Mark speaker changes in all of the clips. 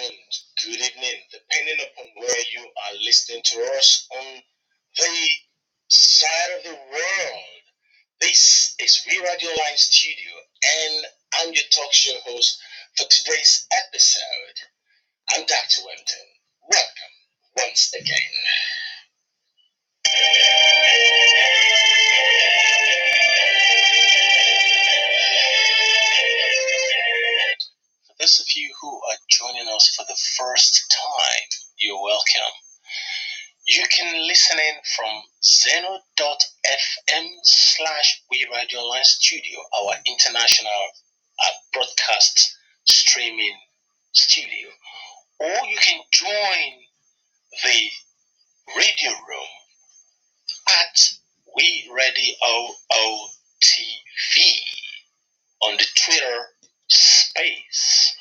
Speaker 1: afternoon, good evening, depending upon where you are listening to us on the side of the world. This is We Radio Line Studio, and I'm your talk show host for today's episode. I'm Dr. Wemton. Welcome once again. zeno.fm slash We Radio Line Studio, our international uh, broadcast streaming studio. Or you can join the radio room at We Radio OOTV on the Twitter space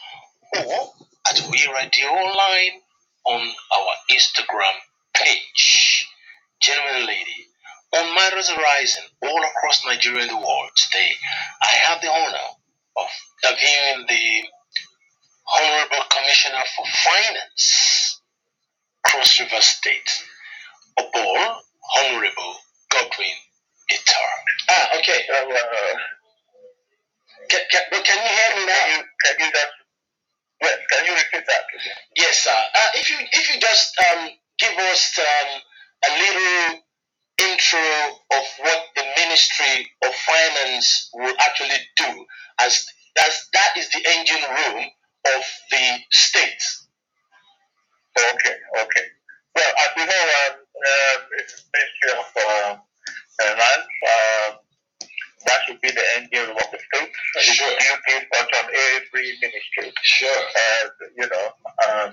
Speaker 1: or at We Radio Online on our Instagram page. Gentlemen and lady, on Matters Arising all across Nigeria and the world today, I have the honor of interviewing the Honorable Commissioner for Finance, Cross River State, Obol Honorable Godwin Ettah. Ah, okay.
Speaker 2: Um, uh,
Speaker 1: Can, can, can you hear me now?
Speaker 2: can you just yes, can you repeat that?
Speaker 1: Yes, sir. Uh, if you if you just um, give us um, a little intro of what the Ministry of Finance will actually do, as as that is the engine room of the state.
Speaker 2: Okay, okay. Well, as you know, um, uh, it's Ministry of uh, Finance. Um, that should be the engine room of the state.
Speaker 1: Sure.
Speaker 2: Its duties touch on every ministry.
Speaker 1: Sure.
Speaker 2: Uh, you know, um,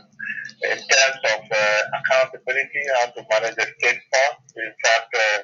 Speaker 2: in terms of uh, accountability, how to manage the state funds. In fact, uh,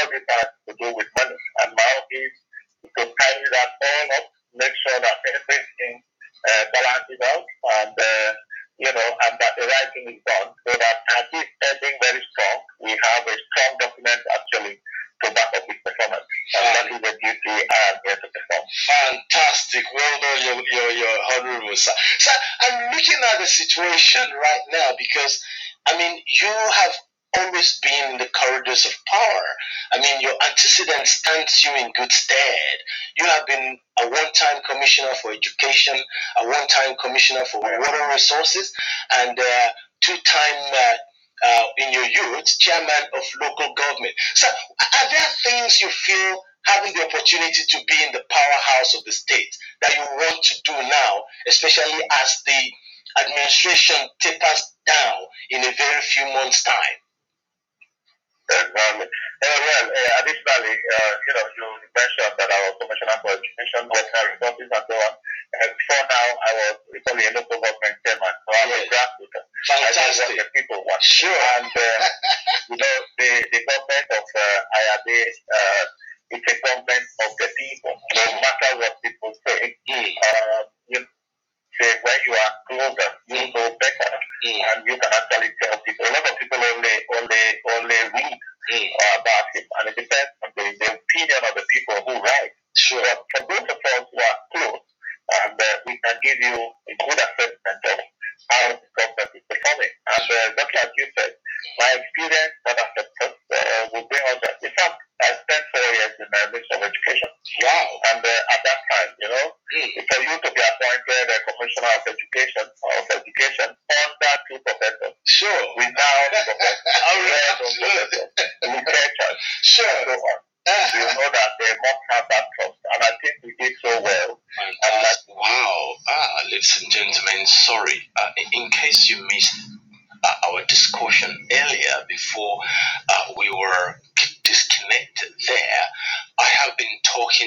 Speaker 2: All this has to do with money. And my office is to carry that all up, make sure that everything uh, balances out and, uh, you know, and that the right thing is done so that at this ending very strong, we have a strong document actually to back up its performance. And that is the duty I am here to perform.
Speaker 1: Fantastic. Well done, your, your, your honorable sir. Sir, I'm looking at the situation right now because, I mean, you have Mean, your antecedent stands you in good stead. You have been a one time commissioner for education, a one time commissioner for water resources, and uh, two time. Uh, uh, in your youth, chairman of local government. So, are there things you feel having the opportunity to be in the powerhouse of the state that you want to do now, especially as the administration tapers down in a very few months' time?
Speaker 2: Exactly. Uh, well, uh, additionally, uh, you know, you mentioned that I was commissioner for education, water resources, and so on. Uh, before now, I was recently a local government chairman, so I'm a
Speaker 1: Yes.
Speaker 2: grassroots. I know what the people want.
Speaker 1: Sure.
Speaker 2: And, uh, you know, the, the government of uh, IAB, uh, it's a government of the people. No matter what people say,
Speaker 1: Mm,
Speaker 2: uh, you say when you are closer, you know better,
Speaker 1: mm,
Speaker 2: and you can actually tell people. A lot of people only, only, only read
Speaker 1: mm.
Speaker 2: uh, about him, and it depends on the, the opinion of the people who write.
Speaker 1: Sure.
Speaker 2: But for those of us who are close, and uh, we can give you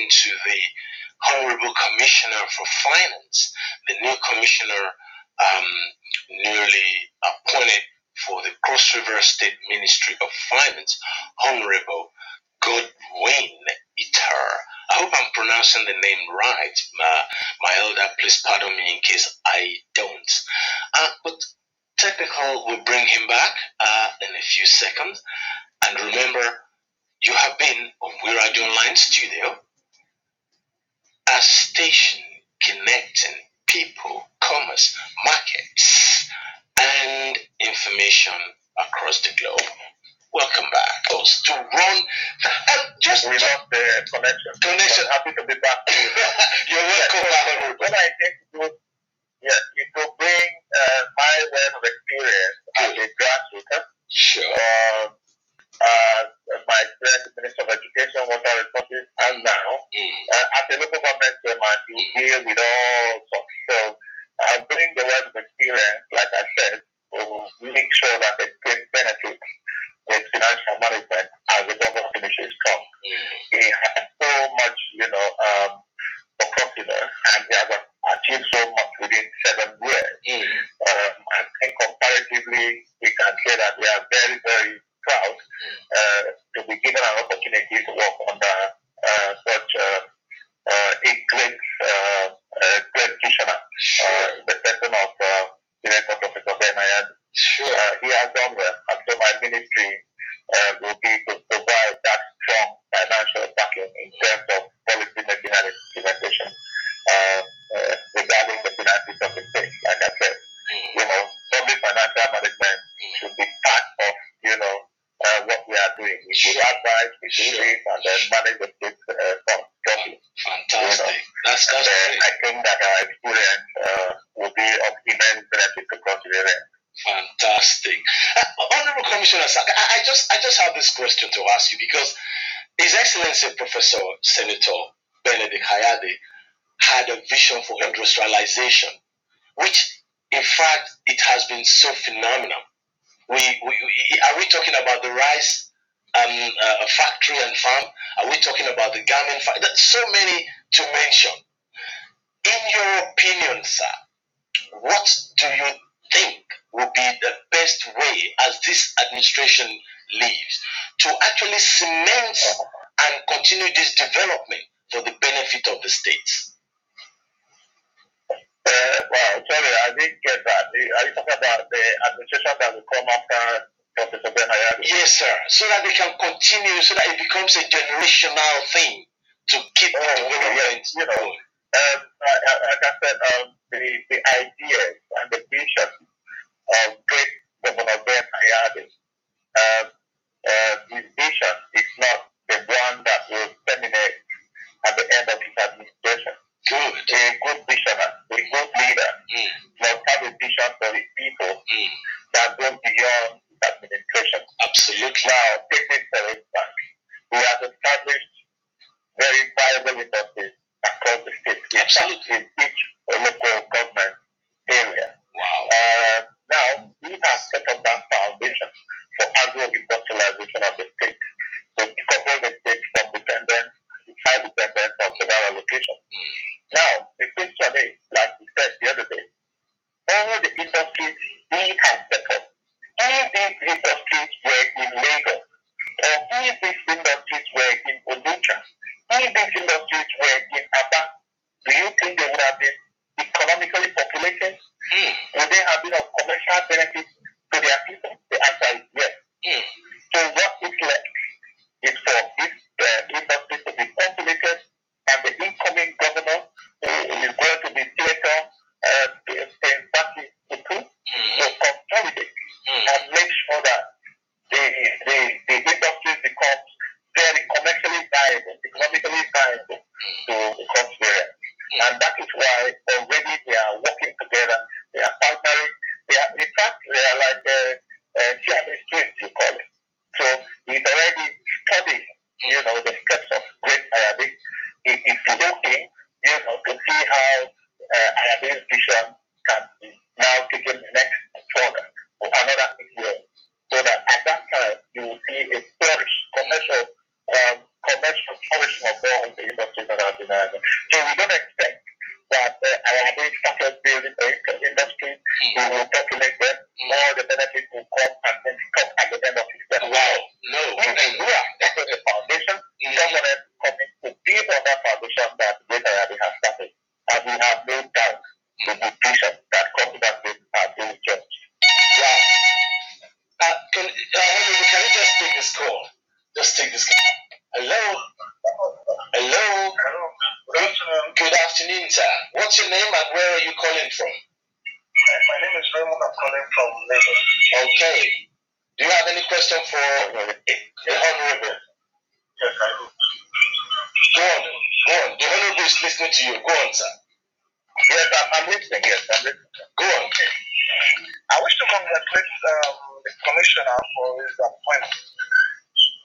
Speaker 2: to
Speaker 1: the Honorable Commissioner for Finance, the new commissioner um, newly appointed for the Cross River State Ministry of Finance, Honorable Godwin Ettah. I hope I'm pronouncing the name right. My, my elder, please pardon me in case I don't. Uh, but technical will bring him back uh, in a few seconds. And remember, you have been on We're Online Studio a station connecting people, commerce, markets, and information across the globe. Welcome back. Oh, to run,
Speaker 2: the, just, just we love the connection.
Speaker 1: Connection.
Speaker 2: I'm happy to be back this
Speaker 1: question to ask you because His Excellency Professor Senator Benedict Ayade had a vision for industrialization, which in fact it has been so phenomenal. We, we, we are we talking about the rice um, uh, factory and farm? Are we talking about the garment factory? So many to mention. In your opinion, sir, what do you think will be the best way as this administration leaves to actually cement and continue this development for the benefit of the states?
Speaker 2: Uh, well, sorry, I didn't get that. Are you talking about the administration that will come after Professor Ben Ayade?
Speaker 1: Yes, sir. So that they can continue, so that it becomes a generational thing to keep
Speaker 2: oh,
Speaker 1: the
Speaker 2: development you know. Um, like I said, um, the, the ideas and the vision of اوکی می خاید
Speaker 1: فقط این یه What's your name and where are you calling from?
Speaker 2: My name is Raymond. I'm calling from Lagos.
Speaker 1: Okay. Do you have any question for the Honorable?
Speaker 2: Yes, I do.
Speaker 1: Go on. Go on. The Honorable is listening to you. Go on, sir.
Speaker 2: Yes, I'm, I'm listening. Yes, I'm listening.
Speaker 1: Go on.
Speaker 2: Okay. I wish to congratulate um, the commissioner for his appointment.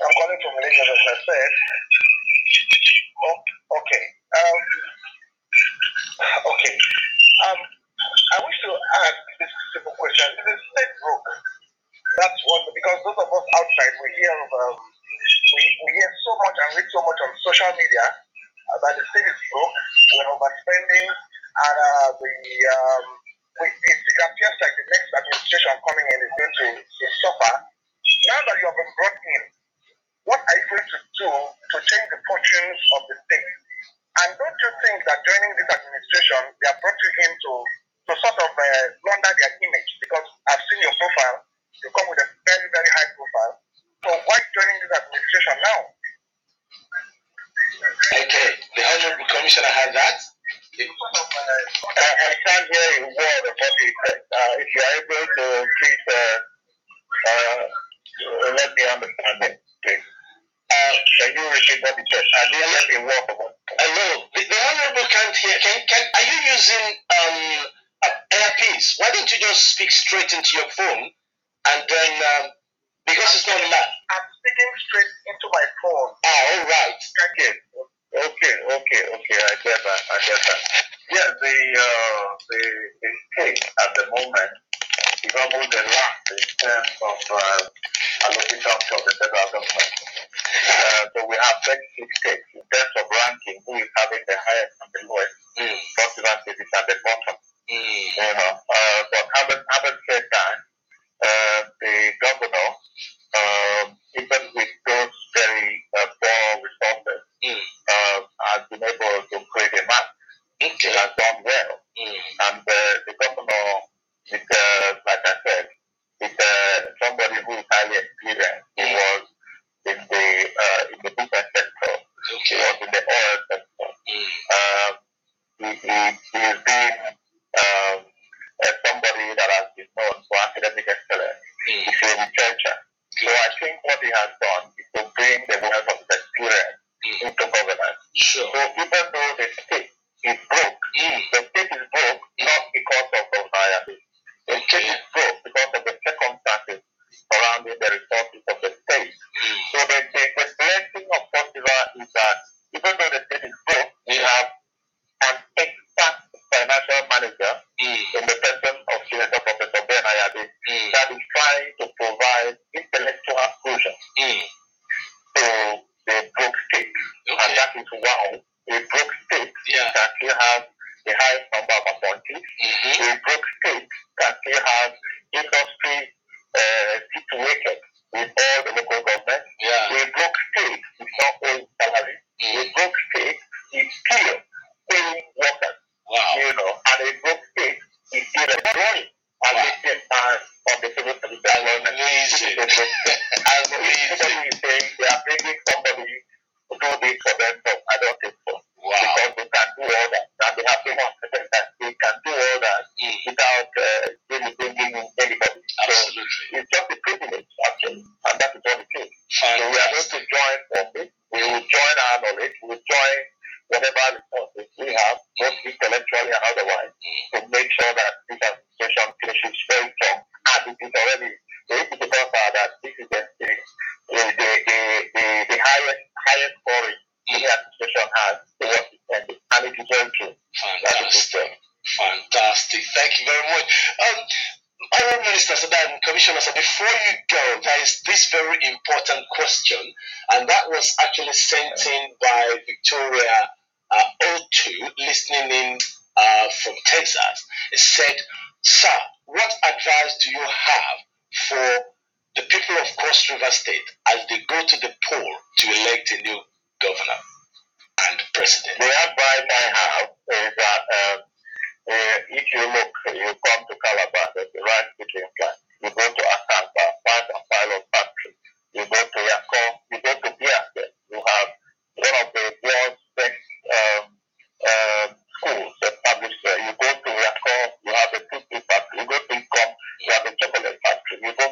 Speaker 2: I'm calling from Lagos, as I said. Oh, okay. Um, okay. Um, I wish to ask this simple the state broke? That's one, because those of us outside, we hear um, we, we hear so much and read so much on social media that the state is broke, we're overspending, and uh, the, um, we, it, it appears like the next administration coming in is going to, to suffer. Now that you have been brought in, what are you going to do to change the fortunes of the state? And don't you think that joining this administration, they have brought you in to, to sort of uh, launder their image? Because I've seen your profile, you come with a very, very high profile. So why joining this administration now?
Speaker 1: Okay, the Honorable Commissioner has that.
Speaker 2: Uh, I, I can't hear a word of what he said. Uh, if you are able to please uh, uh, let me understand it, please. Uh, can you repeat what he said? I didn't let a word of what
Speaker 1: Hello, the, the Honorable can't hear. Can, can, are you using earpiece? Why don't you just speak straight into your phone and then, um, because it's not loud.
Speaker 2: I'm speaking straight into my phone.
Speaker 1: Ah, all right.
Speaker 2: Okay, okay, okay, okay. I get that. I get that. Yeah, the uh, the, the state at the moment is almost the last somebody is saying they are bringing somebody to do this for them,
Speaker 1: question, and that was actually sent in by Victoria uh, O2, listening in uh, from Texas. It said, Sir, what advice do you have for the people of Cross River State as they go to the poll to elect a new governor and president?
Speaker 2: The advice I have is that um, uh, if you look, you come to Calabar, there's the right between plant. You go to Akamkpa, find a pile of factory. You go to Yako, you go to Biake. You have one of the world's best um, uh, schools established there. You go to Yako, you have a toothpaste factory. You go to Ikom, you have a chocolate factory. You go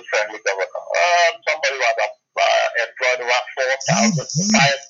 Speaker 2: a youth friendly governor. Um, somebody who has uh, employed about 4,000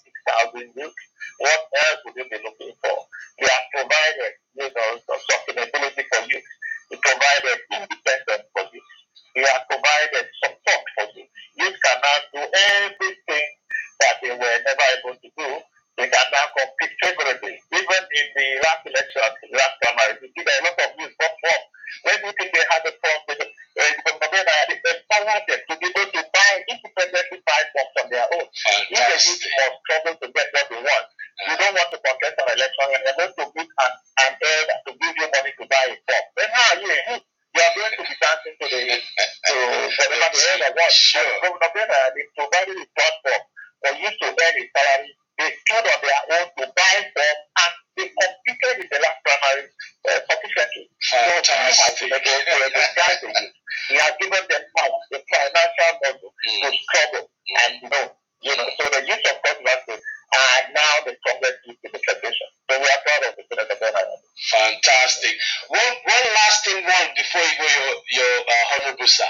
Speaker 2: whatever the elder wants.
Speaker 1: Sure.
Speaker 2: Governor Bena, they provided a platform for you to earn a salary. They stood on their own to buy form and they competed in the last primary uh, sufficiently.
Speaker 1: Fantastic.
Speaker 2: So, they, they, they, they he has given them power, the financial model
Speaker 1: Mm.
Speaker 2: to struggle and know. You know, so the youth of River are now the strongest youth in the federation. So we are proud of the Senator Bernard.
Speaker 1: Fantastic. One, one last thing, one before you go, your, your uh, honorable sir.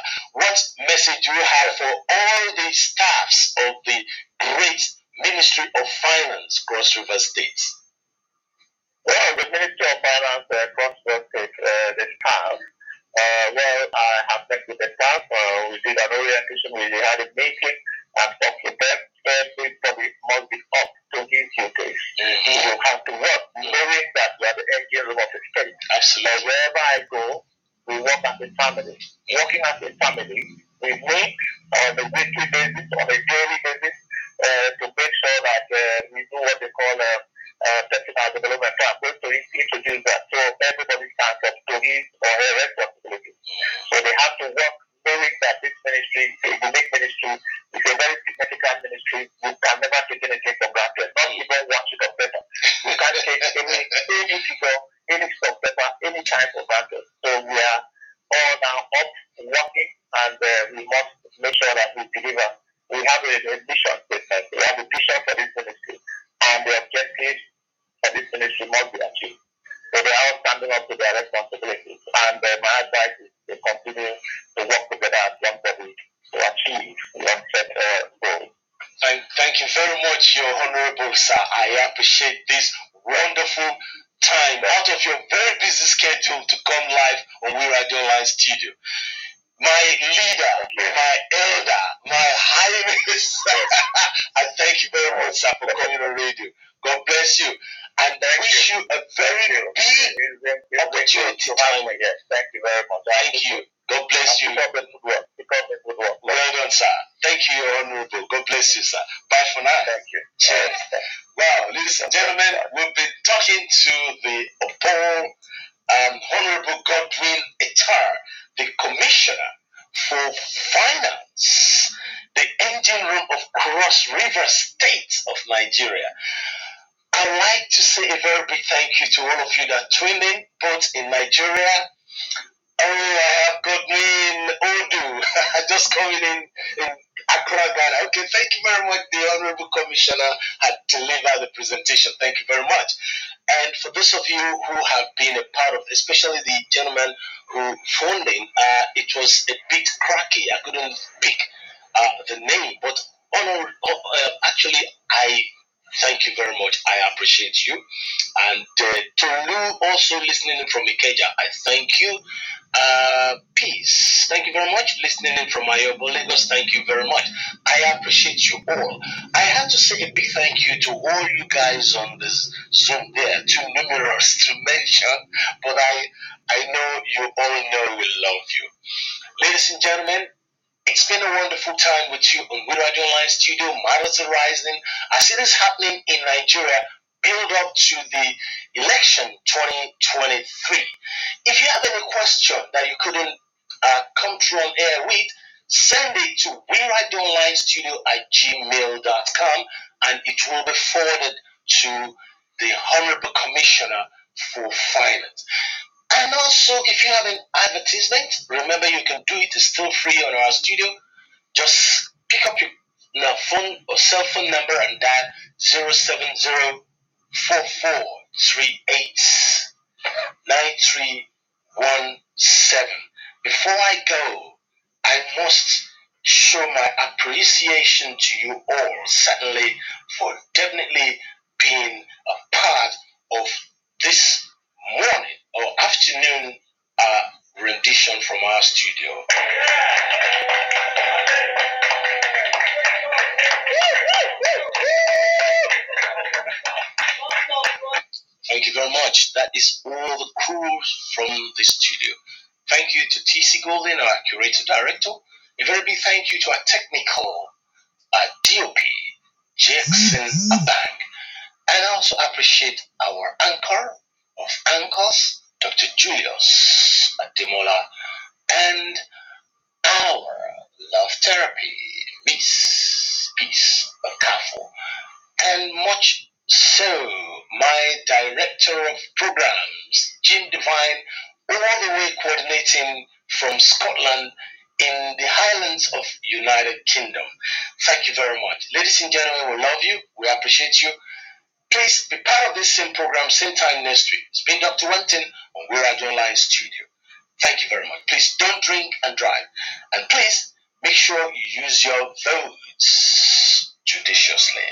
Speaker 1: Message do you have for all the staffs of the great Ministry of Finance, Cross River State?
Speaker 2: Well, the Ministry of Finance uh, Cross River State, uh, the staff, uh, well, I have met with the staff. Uh, we did an orientation. We had a meeting and talked with them. Everybody must be up to his duties.
Speaker 1: Mm-hmm.
Speaker 2: You have to work knowing that you are the engine room of the state.
Speaker 1: Absolutely.
Speaker 2: wherever I go, we work as a family.
Speaker 1: Much, Your Honorable Sir. I appreciate this wonderful time out of your very busy schedule to come live on We Radio Online Studio. My leader, my elder, my highness, I thank you very much, sir, for coming on radio. God bless you. And I wish you a very big opportunity time.
Speaker 2: Yes, thank you very much.
Speaker 1: Thank you. God bless you.
Speaker 2: Keep up the good work. Keep up the good work.
Speaker 1: Well done, sir. Thank you, Your Honorable. God bless you, sir. Bye for now.
Speaker 2: Thank you.
Speaker 1: Cheers. Wow, ladies and gentlemen, we've been talking to the Oppo um, Honorable Godwin Ettah, the Commissioner for Finance, the engine room of Cross River State of Nigeria. I'd like to say a very big thank you to all of you that tuned in, both in Nigeria. Oh, I have Godwin Odu just coming in Okay, thank you very much. The Honorable Commissioner had delivered the presentation. Thank you very much. And for those of you who have been a part of, especially the gentleman who phoned in, uh, it was a bit cracky. I couldn't pick uh, the name, but honor, uh, actually, I thank you very much. I appreciate you. And uh, to Lou, also listening in from Ikeja, I thank you. Uh, peace. Thank you very much. Listening in from Ayobo, Lagos, thank you very much. I appreciate you all. I have to say a big thank you to all you guys on this Zoom there, too numerous to mention, but I, I know you all know we love you. Ladies and gentlemen, it's been a wonderful time with you on Good Radio Online Studio, Matters Rising. I see this happening in Nigeria, build up to the election 2023. If you have any question that you couldn't uh, come through on air with, send it to We Radio Online Studio at gmail.com and it will be forwarded to the Honorable Commissioner for Finance. And also, if you have an advertisement, remember you can do it. It's still free on our studio. Just pick up your phone or cell phone number and dial 070 Before I go, I must show my appreciation to you all, certainly, for definitely being a part of this morning or afternoon uh, rendition from our studio. Thank you very much. That is all the crew from the studio. Thank you to TC Golden, our curator director. A very big thank you to our technical uh, DOP, Jackson Abang. And I also appreciate our anchor of anchors, Dr. Julius Ademola, and our love therapy, Miss Peace Bakafo, and much so, my director of programs, Jim Divine, all the way coordinating from Scotland in the Highlands of United Kingdom. Thank you very much. Ladies and gentlemen, we love you. We appreciate you. Please be part of this same program, same time next week. It's been Dr. Wanton on We're Online Studio. Thank you very much. Please don't drink and drive. And please make sure you use your votes judiciously.